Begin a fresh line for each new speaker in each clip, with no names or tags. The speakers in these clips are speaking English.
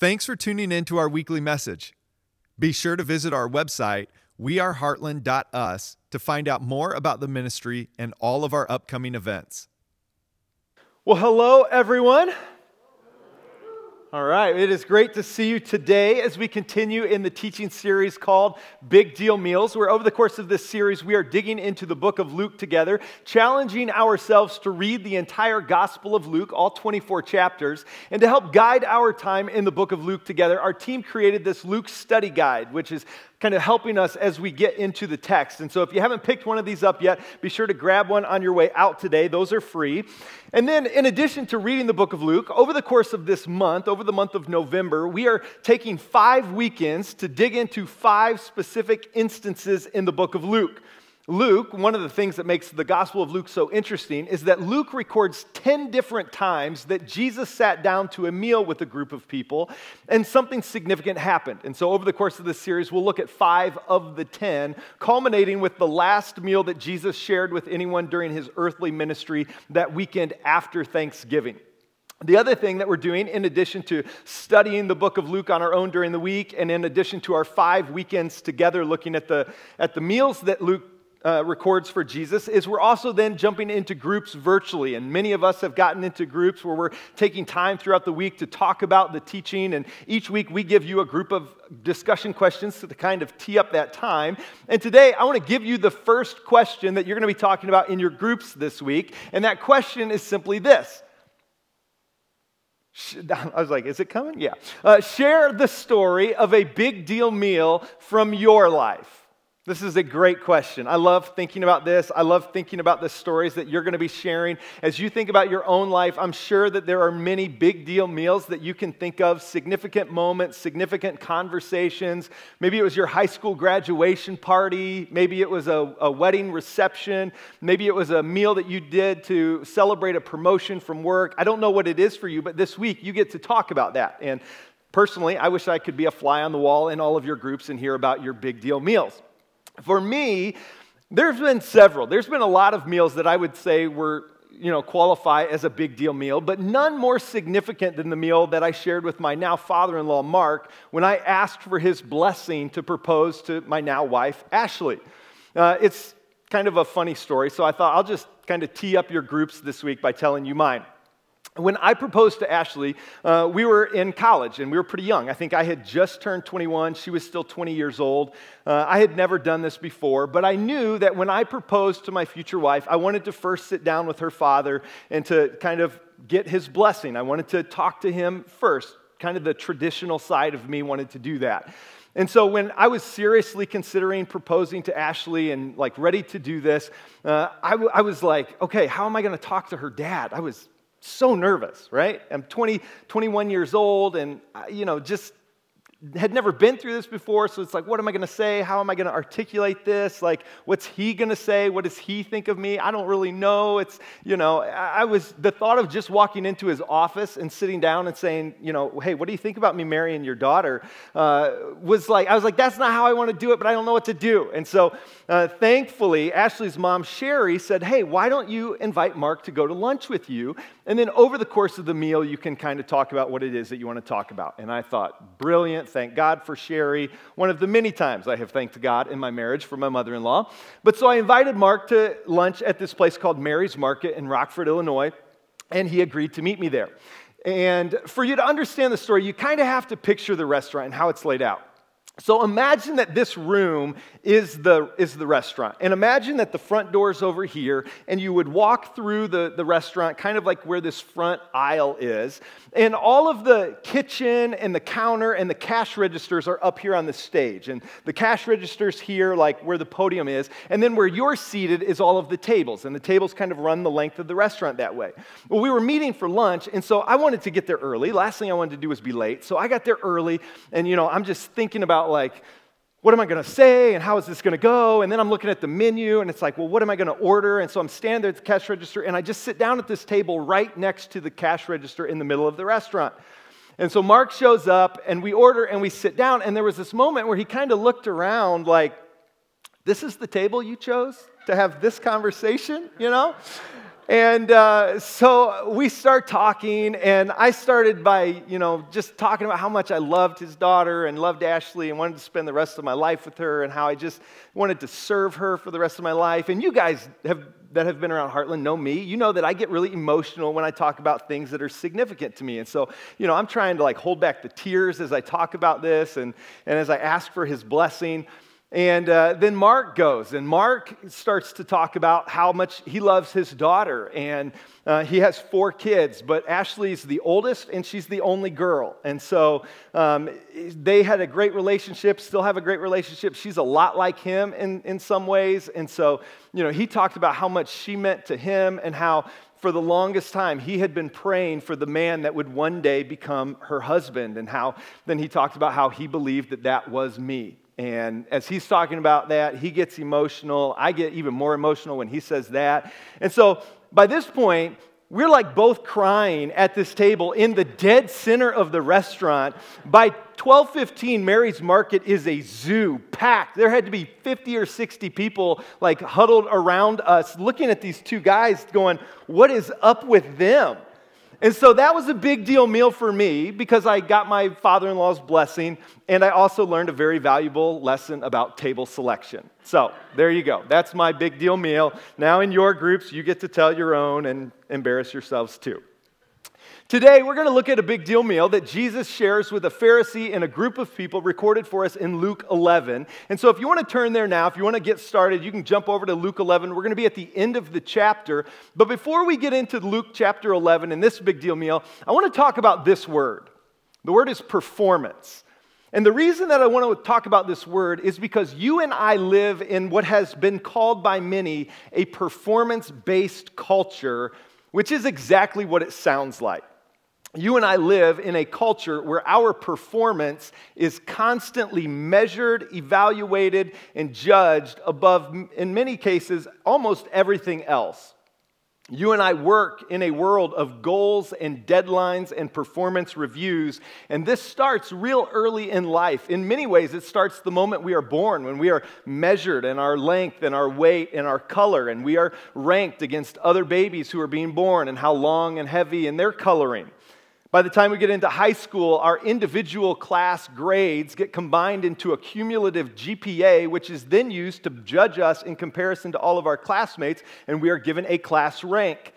Thanks for tuning in to our weekly message. Be sure to visit our website, weareheartland.us, to find out more about the ministry and all of our upcoming events.
Well, hello, everyone. All right, it is great to see you today as we continue in the teaching series called Big Deal Meals, where over the course of this series, we are digging into the book of Luke together, challenging ourselves to read the entire Gospel of Luke, all 24 chapters. And to help guide our time in the book of Luke together, our team created this Luke study guide, which is kind of helping us as we get into the text. And so if you haven't picked one of these up yet, be sure to grab one on your way out today. Those are free. And then, in addition to reading the book of Luke, over the course of this month, over the month of November, we are taking five weekends to dig into five specific instances in the book of Luke. Luke, one of the things that makes the Gospel of Luke so interesting is that Luke records 10 different times that Jesus sat down to a meal with a group of people and something significant happened. And so, over the course of this series, we'll look at five of the 10, culminating with the last meal that Jesus shared with anyone during his earthly ministry that weekend after Thanksgiving. The other thing that we're doing, in addition to studying the book of Luke on our own during the week, and in addition to our five weekends together looking at the, at the meals that Luke uh, records for Jesus is we're also then jumping into groups virtually. And many of us have gotten into groups where we're taking time throughout the week to talk about the teaching. And each week we give you a group of discussion questions to kind of tee up that time. And today I want to give you the first question that you're going to be talking about in your groups this week. And that question is simply this. I was like, is it coming? Yeah. Uh, share the story of a big deal meal from your life. This is a great question. I love thinking about this. I love thinking about the stories that you're going to be sharing. As you think about your own life, I'm sure that there are many big deal meals that you can think of, significant moments, significant conversations. Maybe it was your high school graduation party. Maybe it was a, a wedding reception. Maybe it was a meal that you did to celebrate a promotion from work. I don't know what it is for you, but this week you get to talk about that. And personally, I wish I could be a fly on the wall in all of your groups and hear about your big deal meals. For me, there's been several. There's been a lot of meals that I would say were, you know, qualify as a big deal meal, but none more significant than the meal that I shared with my now father in law, Mark, when I asked for his blessing to propose to my now wife, Ashley. Uh, it's kind of a funny story, so I thought I'll just kind of tee up your groups this week by telling you mine when I proposed to Ashley, uh, we were in college and we were pretty young. I think I had just turned 21. She was still 20 years old. Uh, I had never done this before, but I knew that when I proposed to my future wife, I wanted to first sit down with her father and to kind of get his blessing. I wanted to talk to him first. Kind of the traditional side of me wanted to do that. And so when I was seriously considering proposing to Ashley and like ready to do this, uh, I, w- I was like, okay, how am I going to talk to her dad? I was so nervous, right? I'm 20, 21 years old and, uh, you know, just had never been through this before, so it's like, what am I going to say? How am I going to articulate this? Like, what's he going to say? What does he think of me? I don't really know. It's, you know, I was, the thought of just walking into his office and sitting down and saying, you know, hey, what do you think about me marrying your daughter? Uh, was like, I was like, that's not how I want to do it, but I don't know what to do. And so, uh, thankfully, Ashley's mom, Sherry, said, hey, why don't you invite Mark to go to lunch with you? And then over the course of the meal, you can kind of talk about what it is that you want to talk about. And I thought, brilliant thank God for Sherry, one of the many times I have thanked God in my marriage for my mother in law. But so I invited Mark to lunch at this place called Mary's Market in Rockford, Illinois, and he agreed to meet me there. And for you to understand the story, you kind of have to picture the restaurant and how it's laid out. So imagine that this room is the, is the restaurant. And imagine that the front door is over here, and you would walk through the, the restaurant, kind of like where this front aisle is. And all of the kitchen and the counter and the cash registers are up here on the stage. And the cash registers here, like where the podium is. And then where you're seated is all of the tables. And the tables kind of run the length of the restaurant that way. Well, we were meeting for lunch, and so I wanted to get there early. Last thing I wanted to do was be late. So I got there early, and you know, I'm just thinking about like, what am I going to say and how is this going to go? And then I'm looking at the menu and it's like, well, what am I going to order? And so I'm standing there at the cash register and I just sit down at this table right next to the cash register in the middle of the restaurant. And so Mark shows up and we order and we sit down. And there was this moment where he kind of looked around like, this is the table you chose to have this conversation, you know? And uh, so we start talking, and I started by, you know, just talking about how much I loved his daughter and loved Ashley and wanted to spend the rest of my life with her and how I just wanted to serve her for the rest of my life. And you guys have, that have been around Heartland know me. You know that I get really emotional when I talk about things that are significant to me. And so, you know, I'm trying to like hold back the tears as I talk about this and, and as I ask for his blessing. And uh, then Mark goes, and Mark starts to talk about how much he loves his daughter. And uh, he has four kids, but Ashley's the oldest, and she's the only girl. And so um, they had a great relationship, still have a great relationship. She's a lot like him in, in some ways. And so, you know, he talked about how much she meant to him and how for the longest time, he had been praying for the man that would one day become her husband, and how then he talked about how he believed that that was me. And as he's talking about that, he gets emotional. I get even more emotional when he says that. And so by this point, we're like both crying at this table in the dead center of the restaurant. By 12:15, Mary's Market is a zoo, packed. There had to be 50 or 60 people like huddled around us, looking at these two guys, going, "What is up with them?" And so that was a big deal meal for me because I got my father in law's blessing and I also learned a very valuable lesson about table selection. So there you go. That's my big deal meal. Now in your groups, you get to tell your own and embarrass yourselves too. Today, we're going to look at a big deal meal that Jesus shares with a Pharisee and a group of people recorded for us in Luke 11. And so, if you want to turn there now, if you want to get started, you can jump over to Luke 11. We're going to be at the end of the chapter. But before we get into Luke chapter 11 and this big deal meal, I want to talk about this word. The word is performance. And the reason that I want to talk about this word is because you and I live in what has been called by many a performance based culture, which is exactly what it sounds like you and I live in a culture where our performance is constantly measured, evaluated, and judged above, in many cases, almost everything else. You and I work in a world of goals and deadlines and performance reviews, and this starts real early in life. In many ways, it starts the moment we are born, when we are measured in our length and our weight and our color, and we are ranked against other babies who are being born and how long and heavy and their coloring. By the time we get into high school, our individual class grades get combined into a cumulative GPA, which is then used to judge us in comparison to all of our classmates, and we are given a class rank.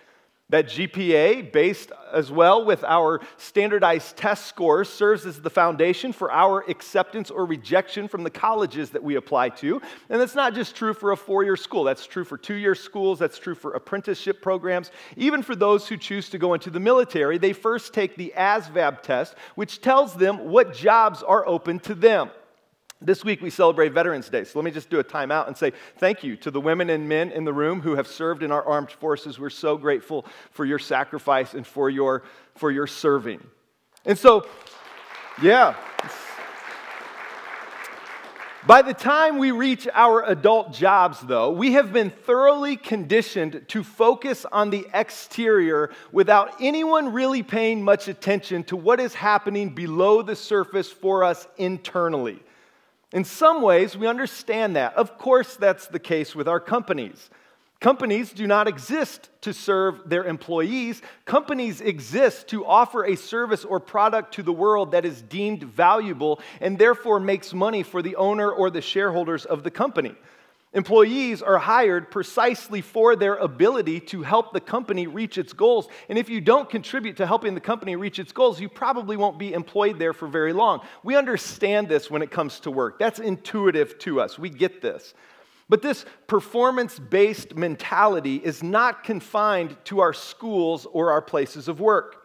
That GPA, based as well with our standardized test scores, serves as the foundation for our acceptance or rejection from the colleges that we apply to. And that's not just true for a four year school, that's true for two year schools, that's true for apprenticeship programs. Even for those who choose to go into the military, they first take the ASVAB test, which tells them what jobs are open to them. This week we celebrate Veterans Day, so let me just do a timeout and say thank you to the women and men in the room who have served in our armed forces. We're so grateful for your sacrifice and for your, for your serving. And so, yeah. By the time we reach our adult jobs, though, we have been thoroughly conditioned to focus on the exterior without anyone really paying much attention to what is happening below the surface for us internally. In some ways, we understand that. Of course, that's the case with our companies. Companies do not exist to serve their employees. Companies exist to offer a service or product to the world that is deemed valuable and therefore makes money for the owner or the shareholders of the company. Employees are hired precisely for their ability to help the company reach its goals. And if you don't contribute to helping the company reach its goals, you probably won't be employed there for very long. We understand this when it comes to work. That's intuitive to us. We get this. But this performance based mentality is not confined to our schools or our places of work.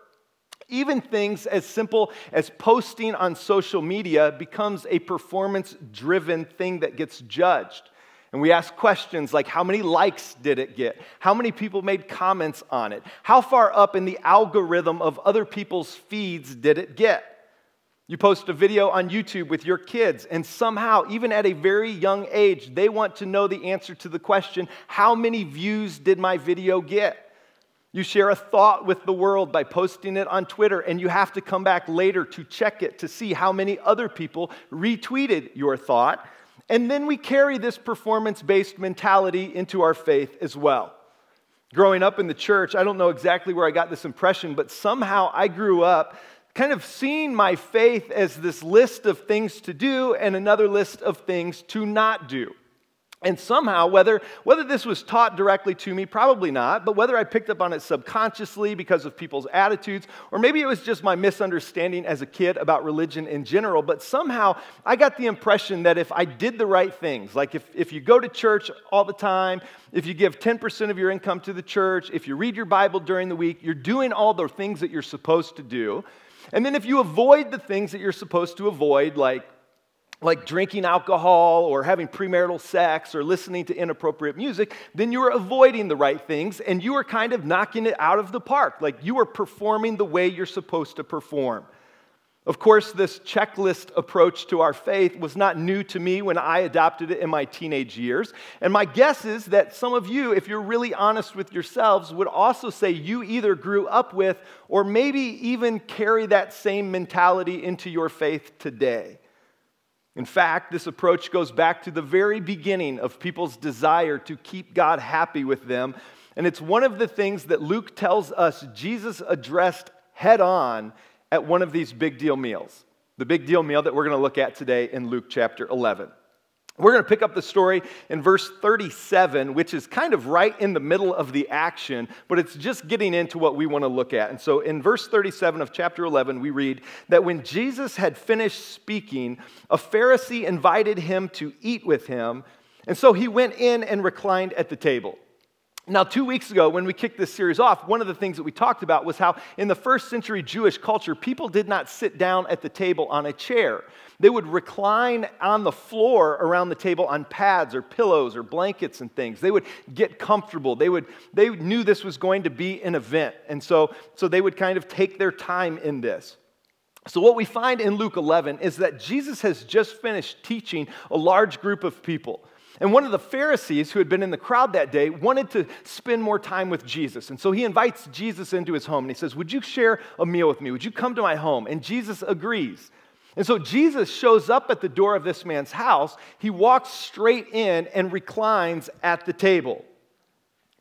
Even things as simple as posting on social media becomes a performance driven thing that gets judged. And we ask questions like how many likes did it get? How many people made comments on it? How far up in the algorithm of other people's feeds did it get? You post a video on YouTube with your kids, and somehow, even at a very young age, they want to know the answer to the question how many views did my video get? You share a thought with the world by posting it on Twitter, and you have to come back later to check it to see how many other people retweeted your thought. And then we carry this performance based mentality into our faith as well. Growing up in the church, I don't know exactly where I got this impression, but somehow I grew up kind of seeing my faith as this list of things to do and another list of things to not do. And somehow, whether, whether this was taught directly to me, probably not, but whether I picked up on it subconsciously because of people's attitudes, or maybe it was just my misunderstanding as a kid about religion in general, but somehow I got the impression that if I did the right things, like if, if you go to church all the time, if you give 10% of your income to the church, if you read your Bible during the week, you're doing all the things that you're supposed to do. And then if you avoid the things that you're supposed to avoid, like like drinking alcohol or having premarital sex or listening to inappropriate music, then you are avoiding the right things and you are kind of knocking it out of the park. Like you are performing the way you're supposed to perform. Of course, this checklist approach to our faith was not new to me when I adopted it in my teenage years. And my guess is that some of you, if you're really honest with yourselves, would also say you either grew up with or maybe even carry that same mentality into your faith today. In fact, this approach goes back to the very beginning of people's desire to keep God happy with them. And it's one of the things that Luke tells us Jesus addressed head on at one of these big deal meals. The big deal meal that we're going to look at today in Luke chapter 11. We're going to pick up the story in verse 37, which is kind of right in the middle of the action, but it's just getting into what we want to look at. And so in verse 37 of chapter 11, we read that when Jesus had finished speaking, a Pharisee invited him to eat with him. And so he went in and reclined at the table. Now, two weeks ago, when we kicked this series off, one of the things that we talked about was how in the first century Jewish culture, people did not sit down at the table on a chair. They would recline on the floor around the table on pads or pillows or blankets and things. They would get comfortable. They, would, they knew this was going to be an event. And so, so they would kind of take their time in this. So, what we find in Luke 11 is that Jesus has just finished teaching a large group of people. And one of the Pharisees who had been in the crowd that day wanted to spend more time with Jesus. And so he invites Jesus into his home and he says, Would you share a meal with me? Would you come to my home? And Jesus agrees. And so Jesus shows up at the door of this man's house. He walks straight in and reclines at the table.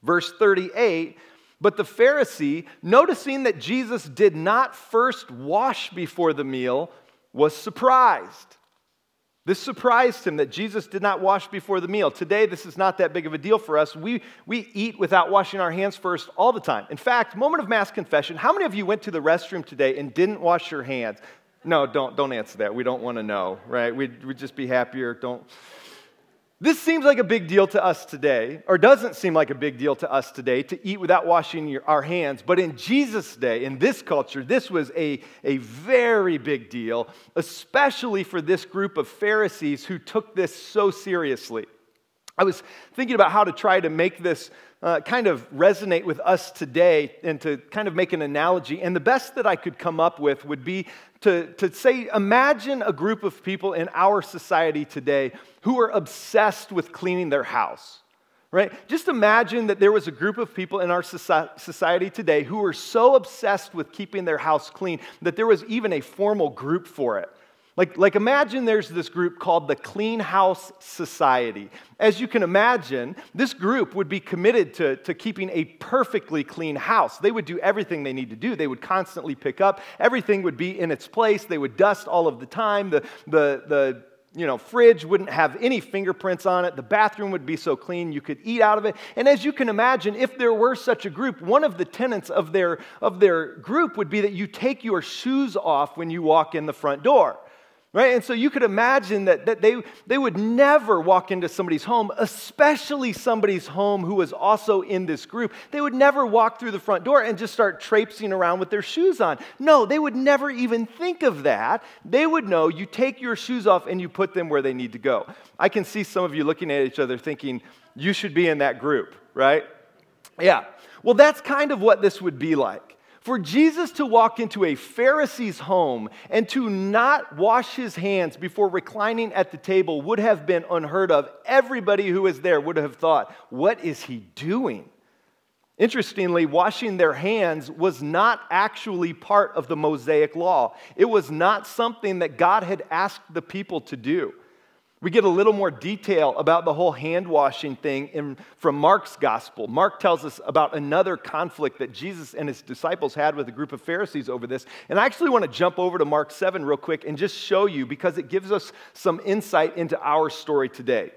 Verse 38 But the Pharisee, noticing that Jesus did not first wash before the meal, was surprised. This surprised him that Jesus did not wash before the meal. Today, this is not that big of a deal for us. We, we eat without washing our hands first all the time. In fact, moment of mass confession how many of you went to the restroom today and didn't wash your hands? No, don't, don't answer that. We don't want to know, right? We'd, we'd just be happier. Don't. This seems like a big deal to us today, or doesn't seem like a big deal to us today, to eat without washing your, our hands. But in Jesus' day, in this culture, this was a, a very big deal, especially for this group of Pharisees who took this so seriously. I was thinking about how to try to make this uh, kind of resonate with us today and to kind of make an analogy. And the best that I could come up with would be to, to say, imagine a group of people in our society today who are obsessed with cleaning their house. Right? Just imagine that there was a group of people in our society today who were so obsessed with keeping their house clean that there was even a formal group for it. Like, like imagine there's this group called the Clean House Society. As you can imagine, this group would be committed to, to keeping a perfectly clean house. They would do everything they need to do. They would constantly pick up, everything would be in its place. They would dust all of the time. The, the, the you know, fridge wouldn't have any fingerprints on it. The bathroom would be so clean you could eat out of it. And as you can imagine, if there were such a group, one of the tenets of their, of their group would be that you take your shoes off when you walk in the front door. Right? And so you could imagine that, that they, they would never walk into somebody's home, especially somebody's home who was also in this group. They would never walk through the front door and just start traipsing around with their shoes on. No, they would never even think of that. They would know you take your shoes off and you put them where they need to go. I can see some of you looking at each other thinking, you should be in that group, right? Yeah. Well, that's kind of what this would be like. For Jesus to walk into a Pharisee's home and to not wash his hands before reclining at the table would have been unheard of. Everybody who was there would have thought, What is he doing? Interestingly, washing their hands was not actually part of the Mosaic law. It was not something that God had asked the people to do. We get a little more detail about the whole hand washing thing in, from Mark's gospel. Mark tells us about another conflict that Jesus and his disciples had with a group of Pharisees over this. And I actually want to jump over to Mark 7 real quick and just show you because it gives us some insight into our story today.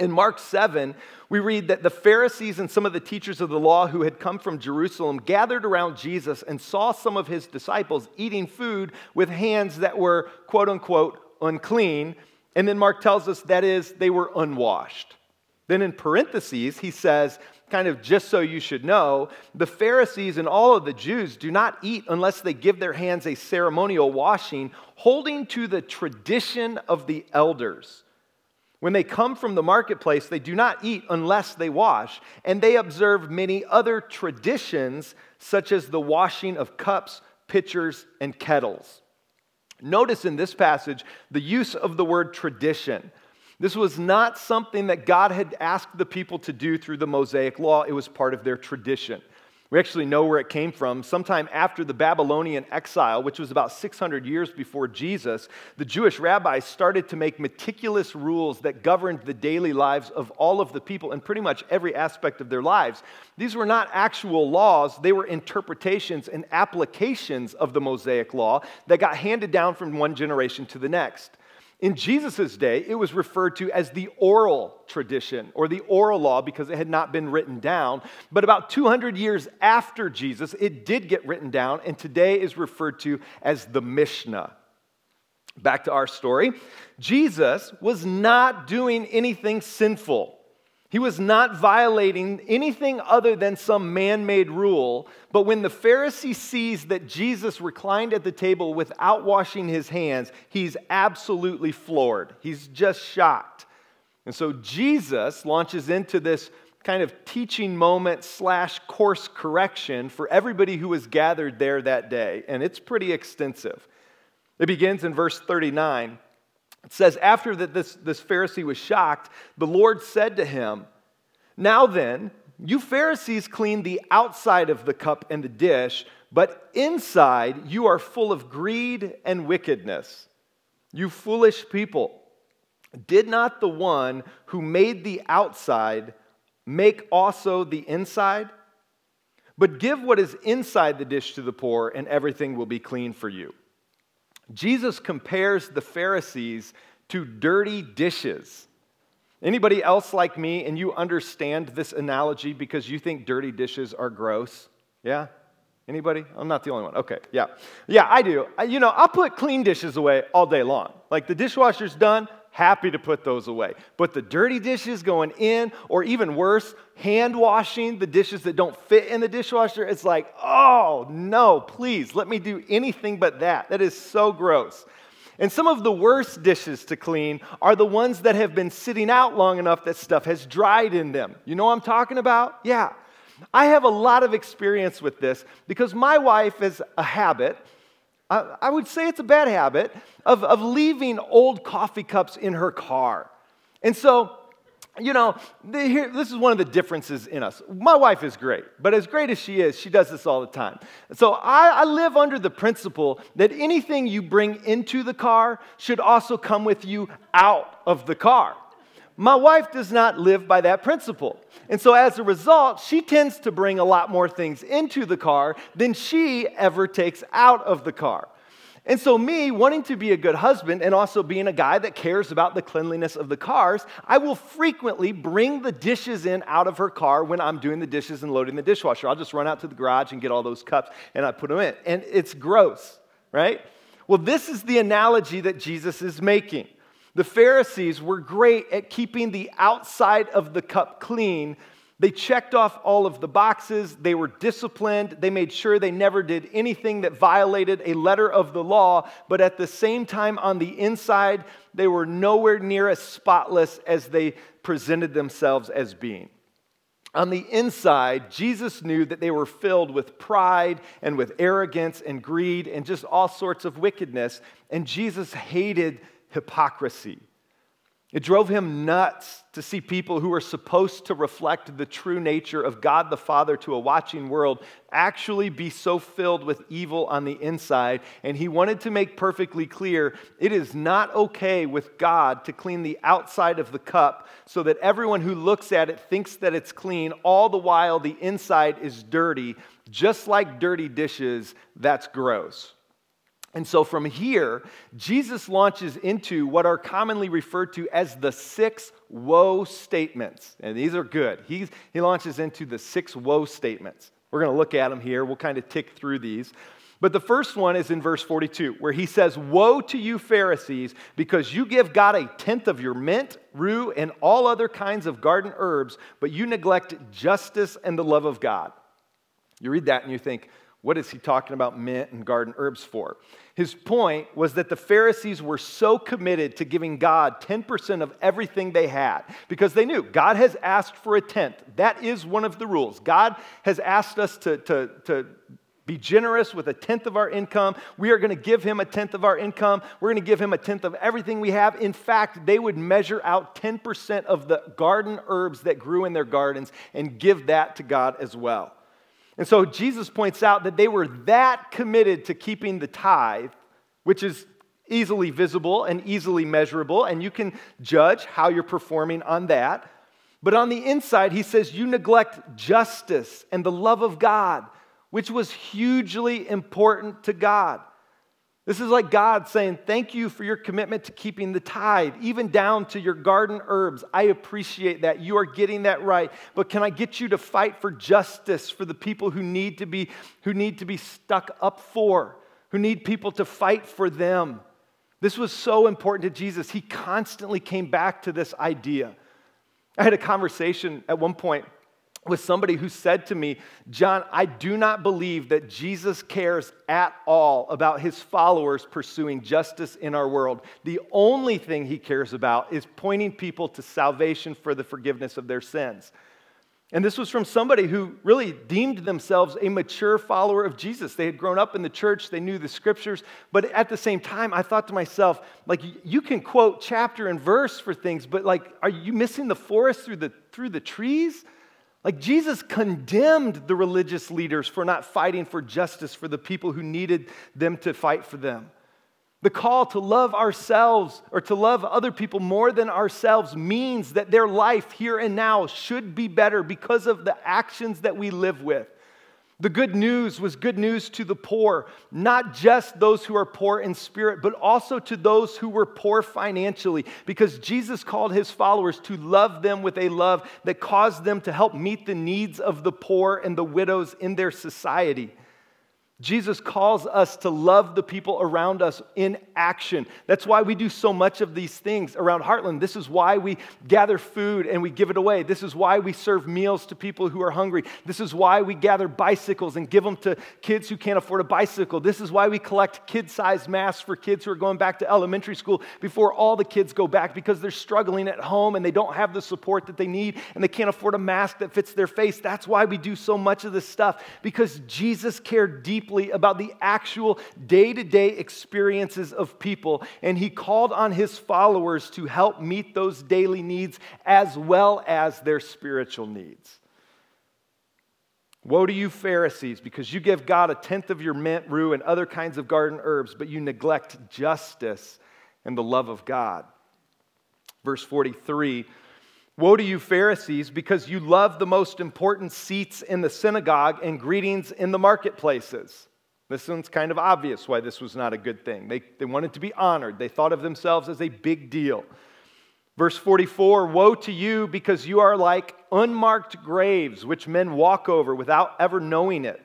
In Mark 7, we read that the Pharisees and some of the teachers of the law who had come from Jerusalem gathered around Jesus and saw some of his disciples eating food with hands that were, quote unquote, unclean and then Mark tells us that is, they were unwashed. Then in parentheses, he says, kind of just so you should know, the Pharisees and all of the Jews do not eat unless they give their hands a ceremonial washing, holding to the tradition of the elders. When they come from the marketplace, they do not eat unless they wash, and they observe many other traditions, such as the washing of cups, pitchers, and kettles. Notice in this passage the use of the word tradition. This was not something that God had asked the people to do through the Mosaic law, it was part of their tradition. We actually know where it came from. Sometime after the Babylonian exile, which was about 600 years before Jesus, the Jewish rabbis started to make meticulous rules that governed the daily lives of all of the people and pretty much every aspect of their lives. These were not actual laws, they were interpretations and applications of the Mosaic law that got handed down from one generation to the next. In Jesus' day, it was referred to as the oral tradition or the oral law because it had not been written down. But about 200 years after Jesus, it did get written down, and today is referred to as the Mishnah. Back to our story Jesus was not doing anything sinful. He was not violating anything other than some man made rule. But when the Pharisee sees that Jesus reclined at the table without washing his hands, he's absolutely floored. He's just shocked. And so Jesus launches into this kind of teaching moment slash course correction for everybody who was gathered there that day. And it's pretty extensive. It begins in verse 39. It says, After that this, this Pharisee was shocked, the Lord said to him, Now then, you Pharisees clean the outside of the cup and the dish, but inside you are full of greed and wickedness. You foolish people, did not the one who made the outside make also the inside? But give what is inside the dish to the poor, and everything will be clean for you. Jesus compares the Pharisees to dirty dishes. Anybody else like me and you understand this analogy because you think dirty dishes are gross? Yeah? Anybody? I'm not the only one. Okay, yeah. Yeah, I do. I, you know, I'll put clean dishes away all day long. Like the dishwasher's done, happy to put those away. But the dirty dishes going in, or even worse, hand washing the dishes that don't fit in the dishwasher, it's like, oh no, please let me do anything but that. That is so gross. And some of the worst dishes to clean are the ones that have been sitting out long enough that stuff has dried in them. You know what I'm talking about? Yeah. I have a lot of experience with this because my wife has a habit I, would say it's a bad habit of, of leaving old coffee cups in her car. And so, you know, the, here, this is one of the differences in us. My wife is great, but as great as she is, she does this all the time. So I, I live under the principle that anything you bring into the car should also come with you out of the car. My wife does not live by that principle. And so as a result, she tends to bring a lot more things into the car than she ever takes out of the car. And so, me wanting to be a good husband and also being a guy that cares about the cleanliness of the cars, I will frequently bring the dishes in out of her car when I'm doing the dishes and loading the dishwasher. I'll just run out to the garage and get all those cups and I put them in. And it's gross, right? Well, this is the analogy that Jesus is making. The Pharisees were great at keeping the outside of the cup clean. They checked off all of the boxes. They were disciplined. They made sure they never did anything that violated a letter of the law. But at the same time, on the inside, they were nowhere near as spotless as they presented themselves as being. On the inside, Jesus knew that they were filled with pride and with arrogance and greed and just all sorts of wickedness. And Jesus hated hypocrisy. It drove him nuts to see people who were supposed to reflect the true nature of God the Father to a watching world actually be so filled with evil on the inside. And he wanted to make perfectly clear it is not okay with God to clean the outside of the cup so that everyone who looks at it thinks that it's clean, all the while the inside is dirty. Just like dirty dishes, that's gross. And so from here, Jesus launches into what are commonly referred to as the six woe statements. And these are good. He's, he launches into the six woe statements. We're going to look at them here. We'll kind of tick through these. But the first one is in verse 42, where he says, Woe to you, Pharisees, because you give God a tenth of your mint, rue, and all other kinds of garden herbs, but you neglect justice and the love of God. You read that and you think, what is he talking about mint and garden herbs for? His point was that the Pharisees were so committed to giving God 10% of everything they had because they knew God has asked for a tenth. That is one of the rules. God has asked us to, to, to be generous with a tenth of our income. We are going to give him a tenth of our income. We're going to give him a tenth of everything we have. In fact, they would measure out 10% of the garden herbs that grew in their gardens and give that to God as well. And so Jesus points out that they were that committed to keeping the tithe, which is easily visible and easily measurable, and you can judge how you're performing on that. But on the inside, he says, you neglect justice and the love of God, which was hugely important to God. This is like God saying, Thank you for your commitment to keeping the tithe, even down to your garden herbs. I appreciate that. You are getting that right. But can I get you to fight for justice for the people who need to be, who need to be stuck up for, who need people to fight for them? This was so important to Jesus. He constantly came back to this idea. I had a conversation at one point with somebody who said to me, John, I do not believe that Jesus cares at all about his followers pursuing justice in our world. The only thing he cares about is pointing people to salvation for the forgiveness of their sins. And this was from somebody who really deemed themselves a mature follower of Jesus. They had grown up in the church, they knew the scriptures, but at the same time, I thought to myself, like, you can quote chapter and verse for things, but like, are you missing the forest through the, through the trees? Like Jesus condemned the religious leaders for not fighting for justice for the people who needed them to fight for them. The call to love ourselves or to love other people more than ourselves means that their life here and now should be better because of the actions that we live with. The good news was good news to the poor, not just those who are poor in spirit, but also to those who were poor financially, because Jesus called his followers to love them with a love that caused them to help meet the needs of the poor and the widows in their society. Jesus calls us to love the people around us in action. That's why we do so much of these things around Heartland. This is why we gather food and we give it away. This is why we serve meals to people who are hungry. This is why we gather bicycles and give them to kids who can't afford a bicycle. This is why we collect kid sized masks for kids who are going back to elementary school before all the kids go back because they're struggling at home and they don't have the support that they need and they can't afford a mask that fits their face. That's why we do so much of this stuff because Jesus cared deeply deeply about the actual day to day experiences of people, and he called on his followers to help meet those daily needs as well as their spiritual needs. Woe to you, Pharisees, because you give God a tenth of your mint, rue, and other kinds of garden herbs, but you neglect justice and the love of God. Verse 43 Woe to you, Pharisees, because you love the most important seats in the synagogue and greetings in the marketplaces. This one's kind of obvious why this was not a good thing. They, they wanted to be honored, they thought of themselves as a big deal. Verse 44 Woe to you, because you are like unmarked graves, which men walk over without ever knowing it.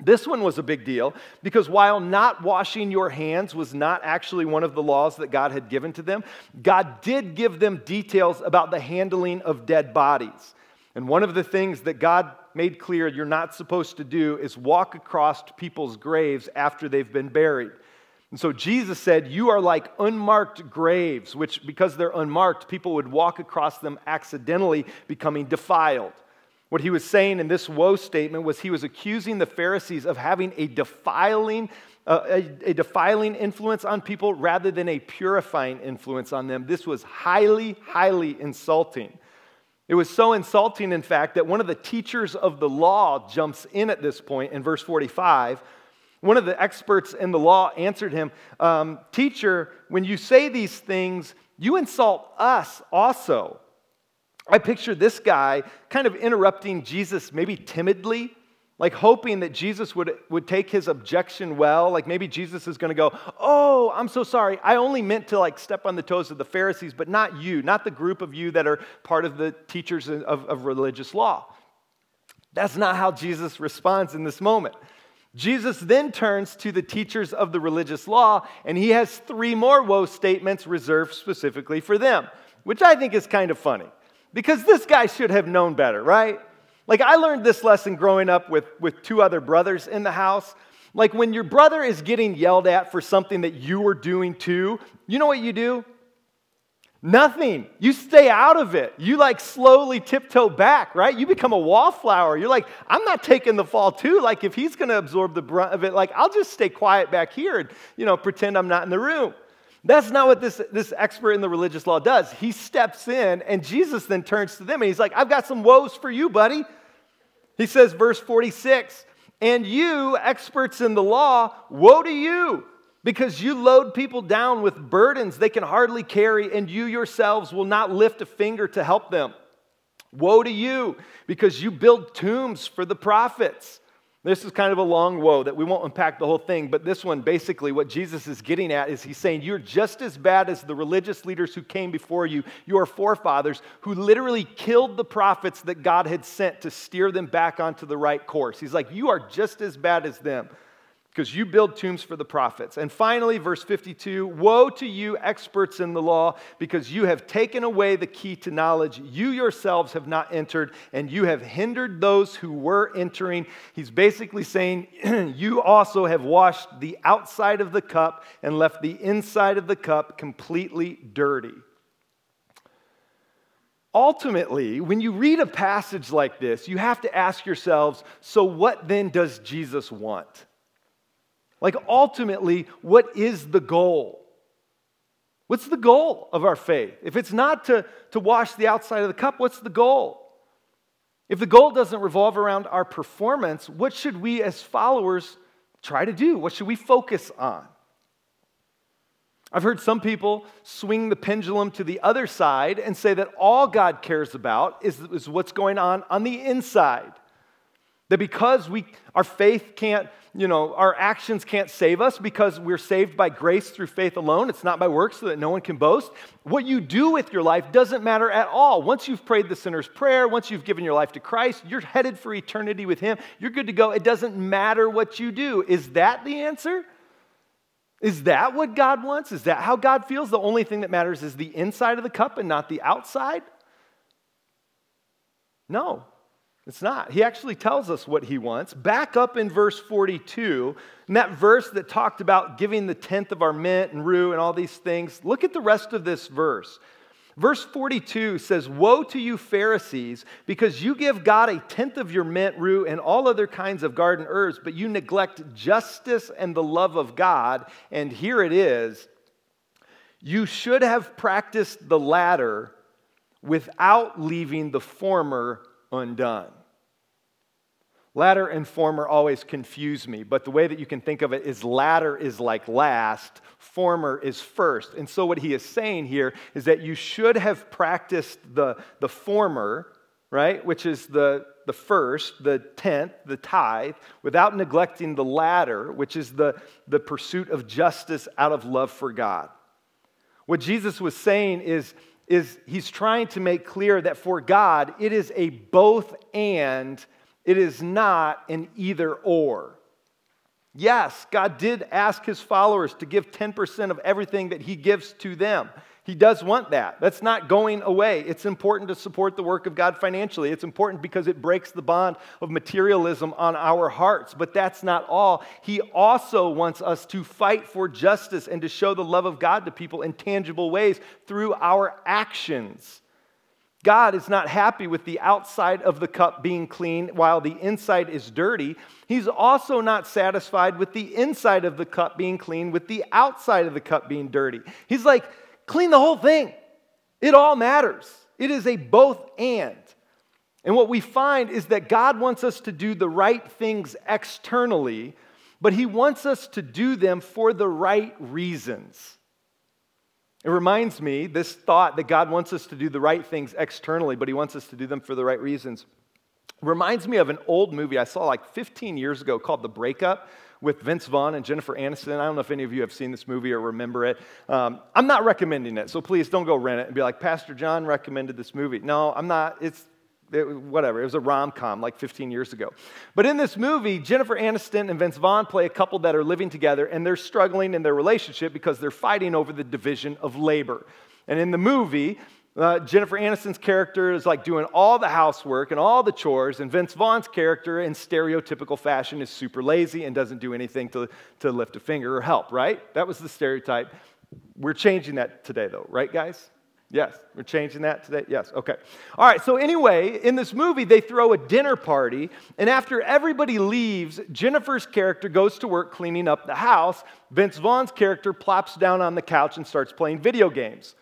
This one was a big deal because while not washing your hands was not actually one of the laws that God had given to them, God did give them details about the handling of dead bodies. And one of the things that God made clear you're not supposed to do is walk across people's graves after they've been buried. And so Jesus said, You are like unmarked graves, which, because they're unmarked, people would walk across them accidentally, becoming defiled. What he was saying in this woe statement was he was accusing the Pharisees of having a defiling a, a, defiling influence on people rather than a purifying influence on them. This was highly, highly insulting. It was so insulting, in fact, that one of the teachers of the law jumps in at this point in verse 45. One of the experts in the law answered him, um, Teacher, when you say these things, you insult us also. I picture this guy kind of interrupting Jesus, maybe timidly, like hoping that Jesus would, would take his objection well. Like maybe Jesus is going to go, Oh, I'm so sorry. I only meant to like step on the toes of the Pharisees, but not you, not the group of you that are part of the teachers of, of religious law. That's not how Jesus responds in this moment. Jesus then turns to the teachers of the religious law, and he has three more woe statements reserved specifically for them, which I think is kind of funny because this guy should have known better, right? Like, I learned this lesson growing up with, with two other brothers in the house. Like, when your brother is getting yelled at for something that you were doing too, you know what you do? Nothing. You stay out of it. You like slowly tiptoe back, right? You become a wallflower. You're like, I'm not taking the fall too. Like, if he's going to absorb the brunt of it, like, I'll just stay quiet back here and, you know, pretend I'm not in the room. That's not what this, this expert in the religious law does. He steps in, and Jesus then turns to them and he's like, I've got some woes for you, buddy. He says, verse 46, and you, experts in the law, woe to you, because you load people down with burdens they can hardly carry, and you yourselves will not lift a finger to help them. Woe to you, because you build tombs for the prophets this is kind of a long woe that we won't unpack the whole thing, but this one basically what Jesus is getting at is he's saying, You're just as bad as the religious leaders who came before you, your forefathers, who literally killed the prophets that God had sent to steer them back onto the right course. He's like, You are just as bad as them because you build tombs for the prophets. And finally, verse 52 Woe to you, experts in the law, because you have taken away the key to knowledge. You yourselves have not entered, and you have hindered those who were entering. He's basically saying, You also have washed the outside of the cup and left the inside of the cup completely dirty. Ultimately, when you read a passage like this, you have to ask yourselves so, what then does Jesus want? Like, ultimately, what is the goal? What's the goal of our faith? If it's not to, to wash the outside of the cup, what's the goal? If the goal doesn't revolve around our performance, what should we as followers try to do? What should we focus on? I've heard some people swing the pendulum to the other side and say that all God cares about is, is what's going on on the inside. That because we, our faith can't, you know, our actions can't save us because we're saved by grace through faith alone. It's not by works so that no one can boast. What you do with your life doesn't matter at all. Once you've prayed the sinner's prayer, once you've given your life to Christ, you're headed for eternity with Him. You're good to go. It doesn't matter what you do. Is that the answer? Is that what God wants? Is that how God feels? The only thing that matters is the inside of the cup and not the outside? No. It's not. He actually tells us what he wants. Back up in verse 42, in that verse that talked about giving the tenth of our mint and rue and all these things, look at the rest of this verse. Verse 42 says, Woe to you, Pharisees, because you give God a tenth of your mint, rue, and all other kinds of garden herbs, but you neglect justice and the love of God. And here it is you should have practiced the latter without leaving the former undone. Latter and former always confuse me, but the way that you can think of it is latter is like last, former is first. And so, what he is saying here is that you should have practiced the, the former, right, which is the, the first, the tenth, the tithe, without neglecting the latter, which is the, the pursuit of justice out of love for God. What Jesus was saying is, is he's trying to make clear that for God, it is a both and it is not an either or. Yes, God did ask his followers to give 10% of everything that he gives to them. He does want that. That's not going away. It's important to support the work of God financially. It's important because it breaks the bond of materialism on our hearts. But that's not all. He also wants us to fight for justice and to show the love of God to people in tangible ways through our actions. God is not happy with the outside of the cup being clean while the inside is dirty. He's also not satisfied with the inside of the cup being clean with the outside of the cup being dirty. He's like, clean the whole thing. It all matters. It is a both and. And what we find is that God wants us to do the right things externally, but He wants us to do them for the right reasons. It reminds me, this thought that God wants us to do the right things externally, but He wants us to do them for the right reasons, reminds me of an old movie I saw like 15 years ago called The Breakup with Vince Vaughn and Jennifer Aniston. I don't know if any of you have seen this movie or remember it. Um, I'm not recommending it, so please don't go rent it and be like, Pastor John recommended this movie. No, I'm not. It's it, whatever. It was a rom com like 15 years ago. But in this movie, Jennifer Aniston and Vince Vaughn play a couple that are living together and they're struggling in their relationship because they're fighting over the division of labor. And in the movie, uh, Jennifer Aniston's character is like doing all the housework and all the chores, and Vince Vaughn's character, in stereotypical fashion, is super lazy and doesn't do anything to, to lift a finger or help, right? That was the stereotype. We're changing that today, though, right, guys? Yes, we're changing that today. Yes, okay. All right, so anyway, in this movie, they throw a dinner party, and after everybody leaves, Jennifer's character goes to work cleaning up the house. Vince Vaughn's character plops down on the couch and starts playing video games.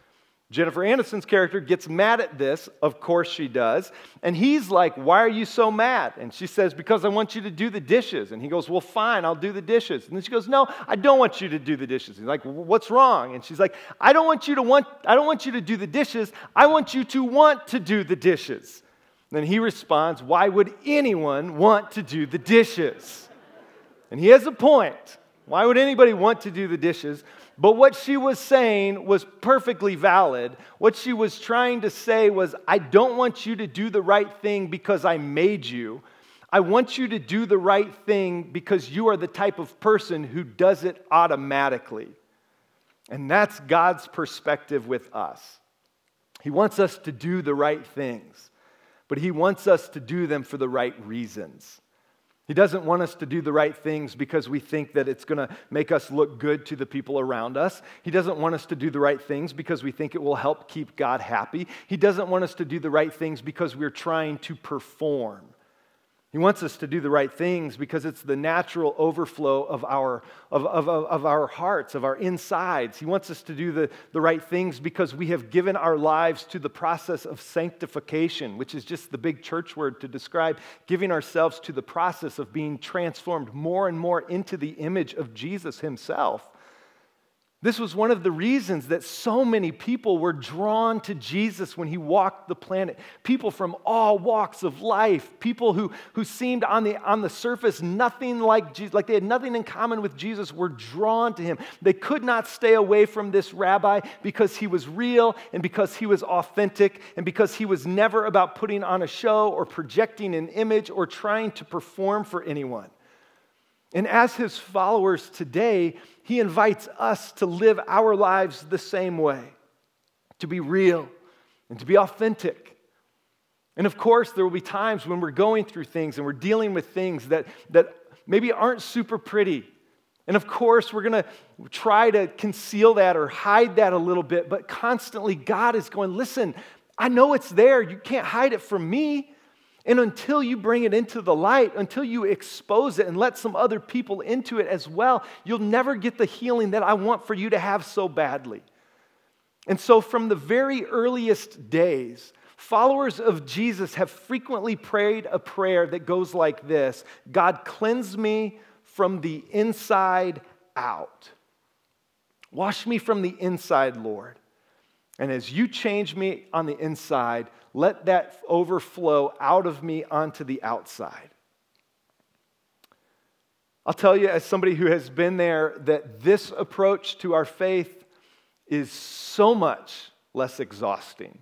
Jennifer Aniston's character gets mad at this. Of course she does. And he's like, Why are you so mad? And she says, Because I want you to do the dishes. And he goes, Well, fine, I'll do the dishes. And then she goes, No, I don't want you to do the dishes. He's like, What's wrong? And she's like, I don't want you to want, I don't want you to do the dishes. I want you to want to do the dishes. And then he responds, Why would anyone want to do the dishes? And he has a point. Why would anybody want to do the dishes? But what she was saying was perfectly valid. What she was trying to say was, I don't want you to do the right thing because I made you. I want you to do the right thing because you are the type of person who does it automatically. And that's God's perspective with us. He wants us to do the right things, but He wants us to do them for the right reasons. He doesn't want us to do the right things because we think that it's going to make us look good to the people around us. He doesn't want us to do the right things because we think it will help keep God happy. He doesn't want us to do the right things because we're trying to perform. He wants us to do the right things because it's the natural overflow of our, of, of, of, our hearts, of our insides. He wants us to do the, the right things because we have given our lives to the process of sanctification, which is just the big church word to describe giving ourselves to the process of being transformed more and more into the image of Jesus himself. This was one of the reasons that so many people were drawn to Jesus when he walked the planet. People from all walks of life, people who, who seemed on the, on the surface nothing like Jesus, like they had nothing in common with Jesus, were drawn to him. They could not stay away from this rabbi because he was real and because he was authentic and because he was never about putting on a show or projecting an image or trying to perform for anyone. And as his followers today, he invites us to live our lives the same way, to be real and to be authentic. And of course, there will be times when we're going through things and we're dealing with things that, that maybe aren't super pretty. And of course, we're going to try to conceal that or hide that a little bit, but constantly God is going, listen, I know it's there. You can't hide it from me. And until you bring it into the light, until you expose it and let some other people into it as well, you'll never get the healing that I want for you to have so badly. And so, from the very earliest days, followers of Jesus have frequently prayed a prayer that goes like this God, cleanse me from the inside out. Wash me from the inside, Lord. And as you change me on the inside, let that overflow out of me onto the outside. I'll tell you, as somebody who has been there, that this approach to our faith is so much less exhausting.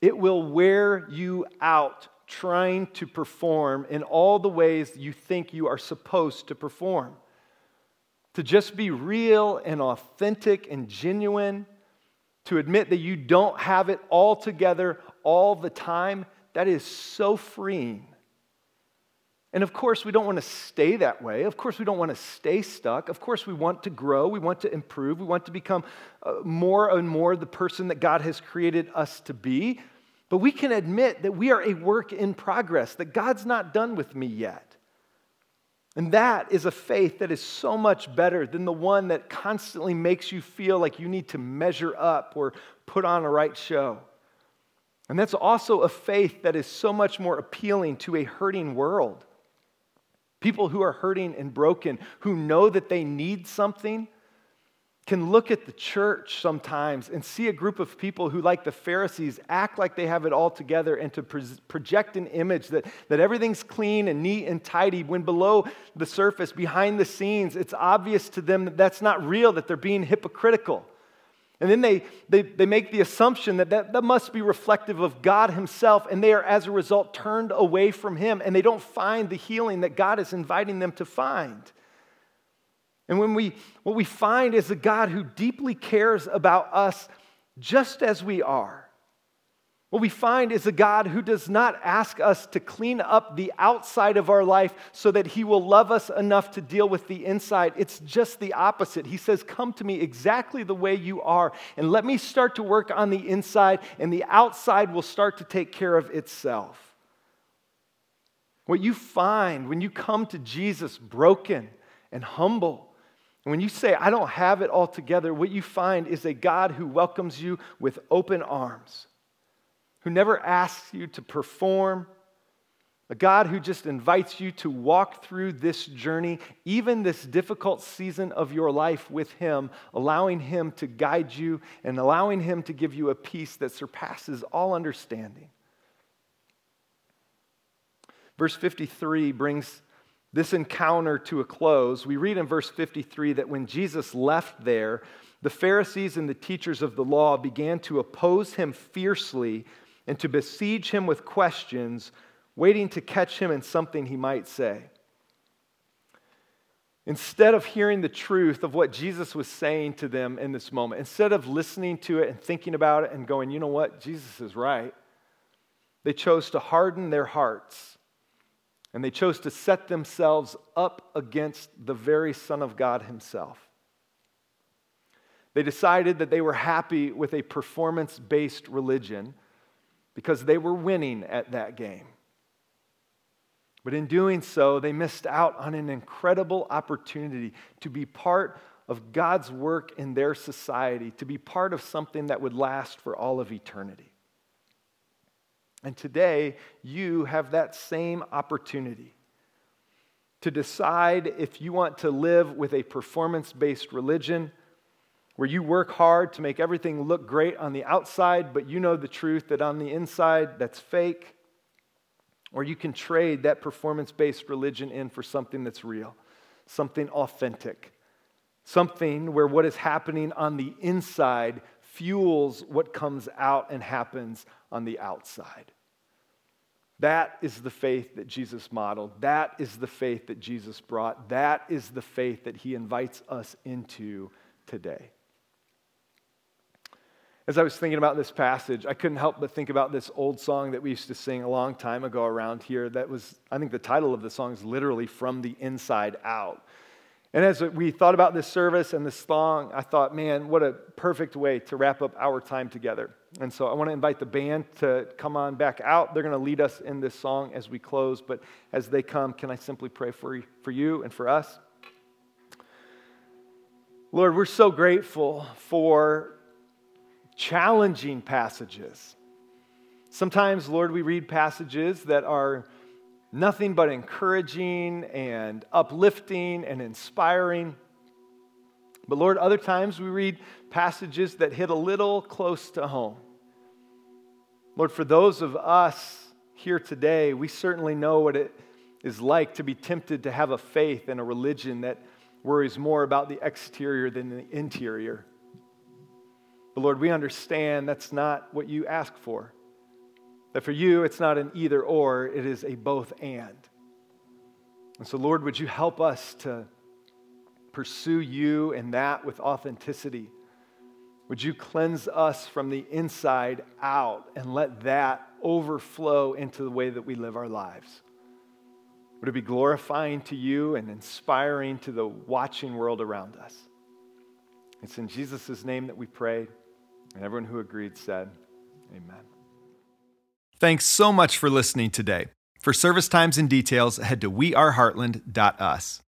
It will wear you out trying to perform in all the ways you think you are supposed to perform. To just be real and authentic and genuine, to admit that you don't have it all together all the time, that is so freeing. And of course, we don't want to stay that way. Of course, we don't want to stay stuck. Of course, we want to grow. We want to improve. We want to become uh, more and more the person that God has created us to be. But we can admit that we are a work in progress, that God's not done with me yet. And that is a faith that is so much better than the one that constantly makes you feel like you need to measure up or put on a right show. And that's also a faith that is so much more appealing to a hurting world. People who are hurting and broken, who know that they need something, can look at the church sometimes and see a group of people who, like the Pharisees, act like they have it all together and to project an image that, that everything's clean and neat and tidy, when below the surface, behind the scenes, it's obvious to them that that's not real, that they're being hypocritical. And then they, they, they make the assumption that, that that must be reflective of God Himself, and they are, as a result, turned away from Him, and they don't find the healing that God is inviting them to find. And when we, what we find is a God who deeply cares about us just as we are. What we find is a God who does not ask us to clean up the outside of our life so that He will love us enough to deal with the inside. It's just the opposite. He says, Come to me exactly the way you are, and let me start to work on the inside, and the outside will start to take care of itself. What you find when you come to Jesus broken and humble, when you say, I don't have it all together, what you find is a God who welcomes you with open arms who never asks you to perform, a God who just invites you to walk through this journey, even this difficult season of your life with Him, allowing Him to guide you and allowing Him to give you a peace that surpasses all understanding. Verse 53 brings this encounter to a close. We read in verse 53 that when Jesus left there, the Pharisees and the teachers of the law began to oppose him fiercely and to besiege him with questions, waiting to catch him in something he might say. Instead of hearing the truth of what Jesus was saying to them in this moment, instead of listening to it and thinking about it and going, you know what, Jesus is right, they chose to harden their hearts and they chose to set themselves up against the very Son of God Himself. They decided that they were happy with a performance based religion because they were winning at that game. But in doing so, they missed out on an incredible opportunity to be part of God's work in their society, to be part of something that would last for all of eternity. And today, you have that same opportunity to decide if you want to live with a performance based religion where you work hard to make everything look great on the outside, but you know the truth that on the inside, that's fake. Or you can trade that performance based religion in for something that's real, something authentic, something where what is happening on the inside fuels what comes out and happens on the outside. That is the faith that Jesus modeled. That is the faith that Jesus brought. That is the faith that he invites us into today. As I was thinking about this passage, I couldn't help but think about this old song that we used to sing a long time ago around here. That was, I think the title of the song is literally From the Inside Out. And as we thought about this service and this song, I thought, man, what a perfect way to wrap up our time together. And so I want to invite the band to come on back out. They're going to lead us in this song as we close. But as they come, can I simply pray for, for you and for us? Lord, we're so grateful for challenging passages. Sometimes, Lord, we read passages that are nothing but encouraging and uplifting and inspiring. But, Lord, other times we read passages that hit a little close to home. Lord, for those of us here today, we certainly know what it is like to be tempted to have a faith and a religion that worries more about the exterior than the interior. But Lord, we understand that's not what you ask for. That for you, it's not an either or, it is a both and. And so, Lord, would you help us to pursue you and that with authenticity? Would you cleanse us from the inside out and let that overflow into the way that we live our lives? Would it be glorifying to you and inspiring to the watching world around us? It's in Jesus' name that we pray. And everyone who agreed said, Amen.
Thanks so much for listening today. For service times and details, head to weareheartland.us.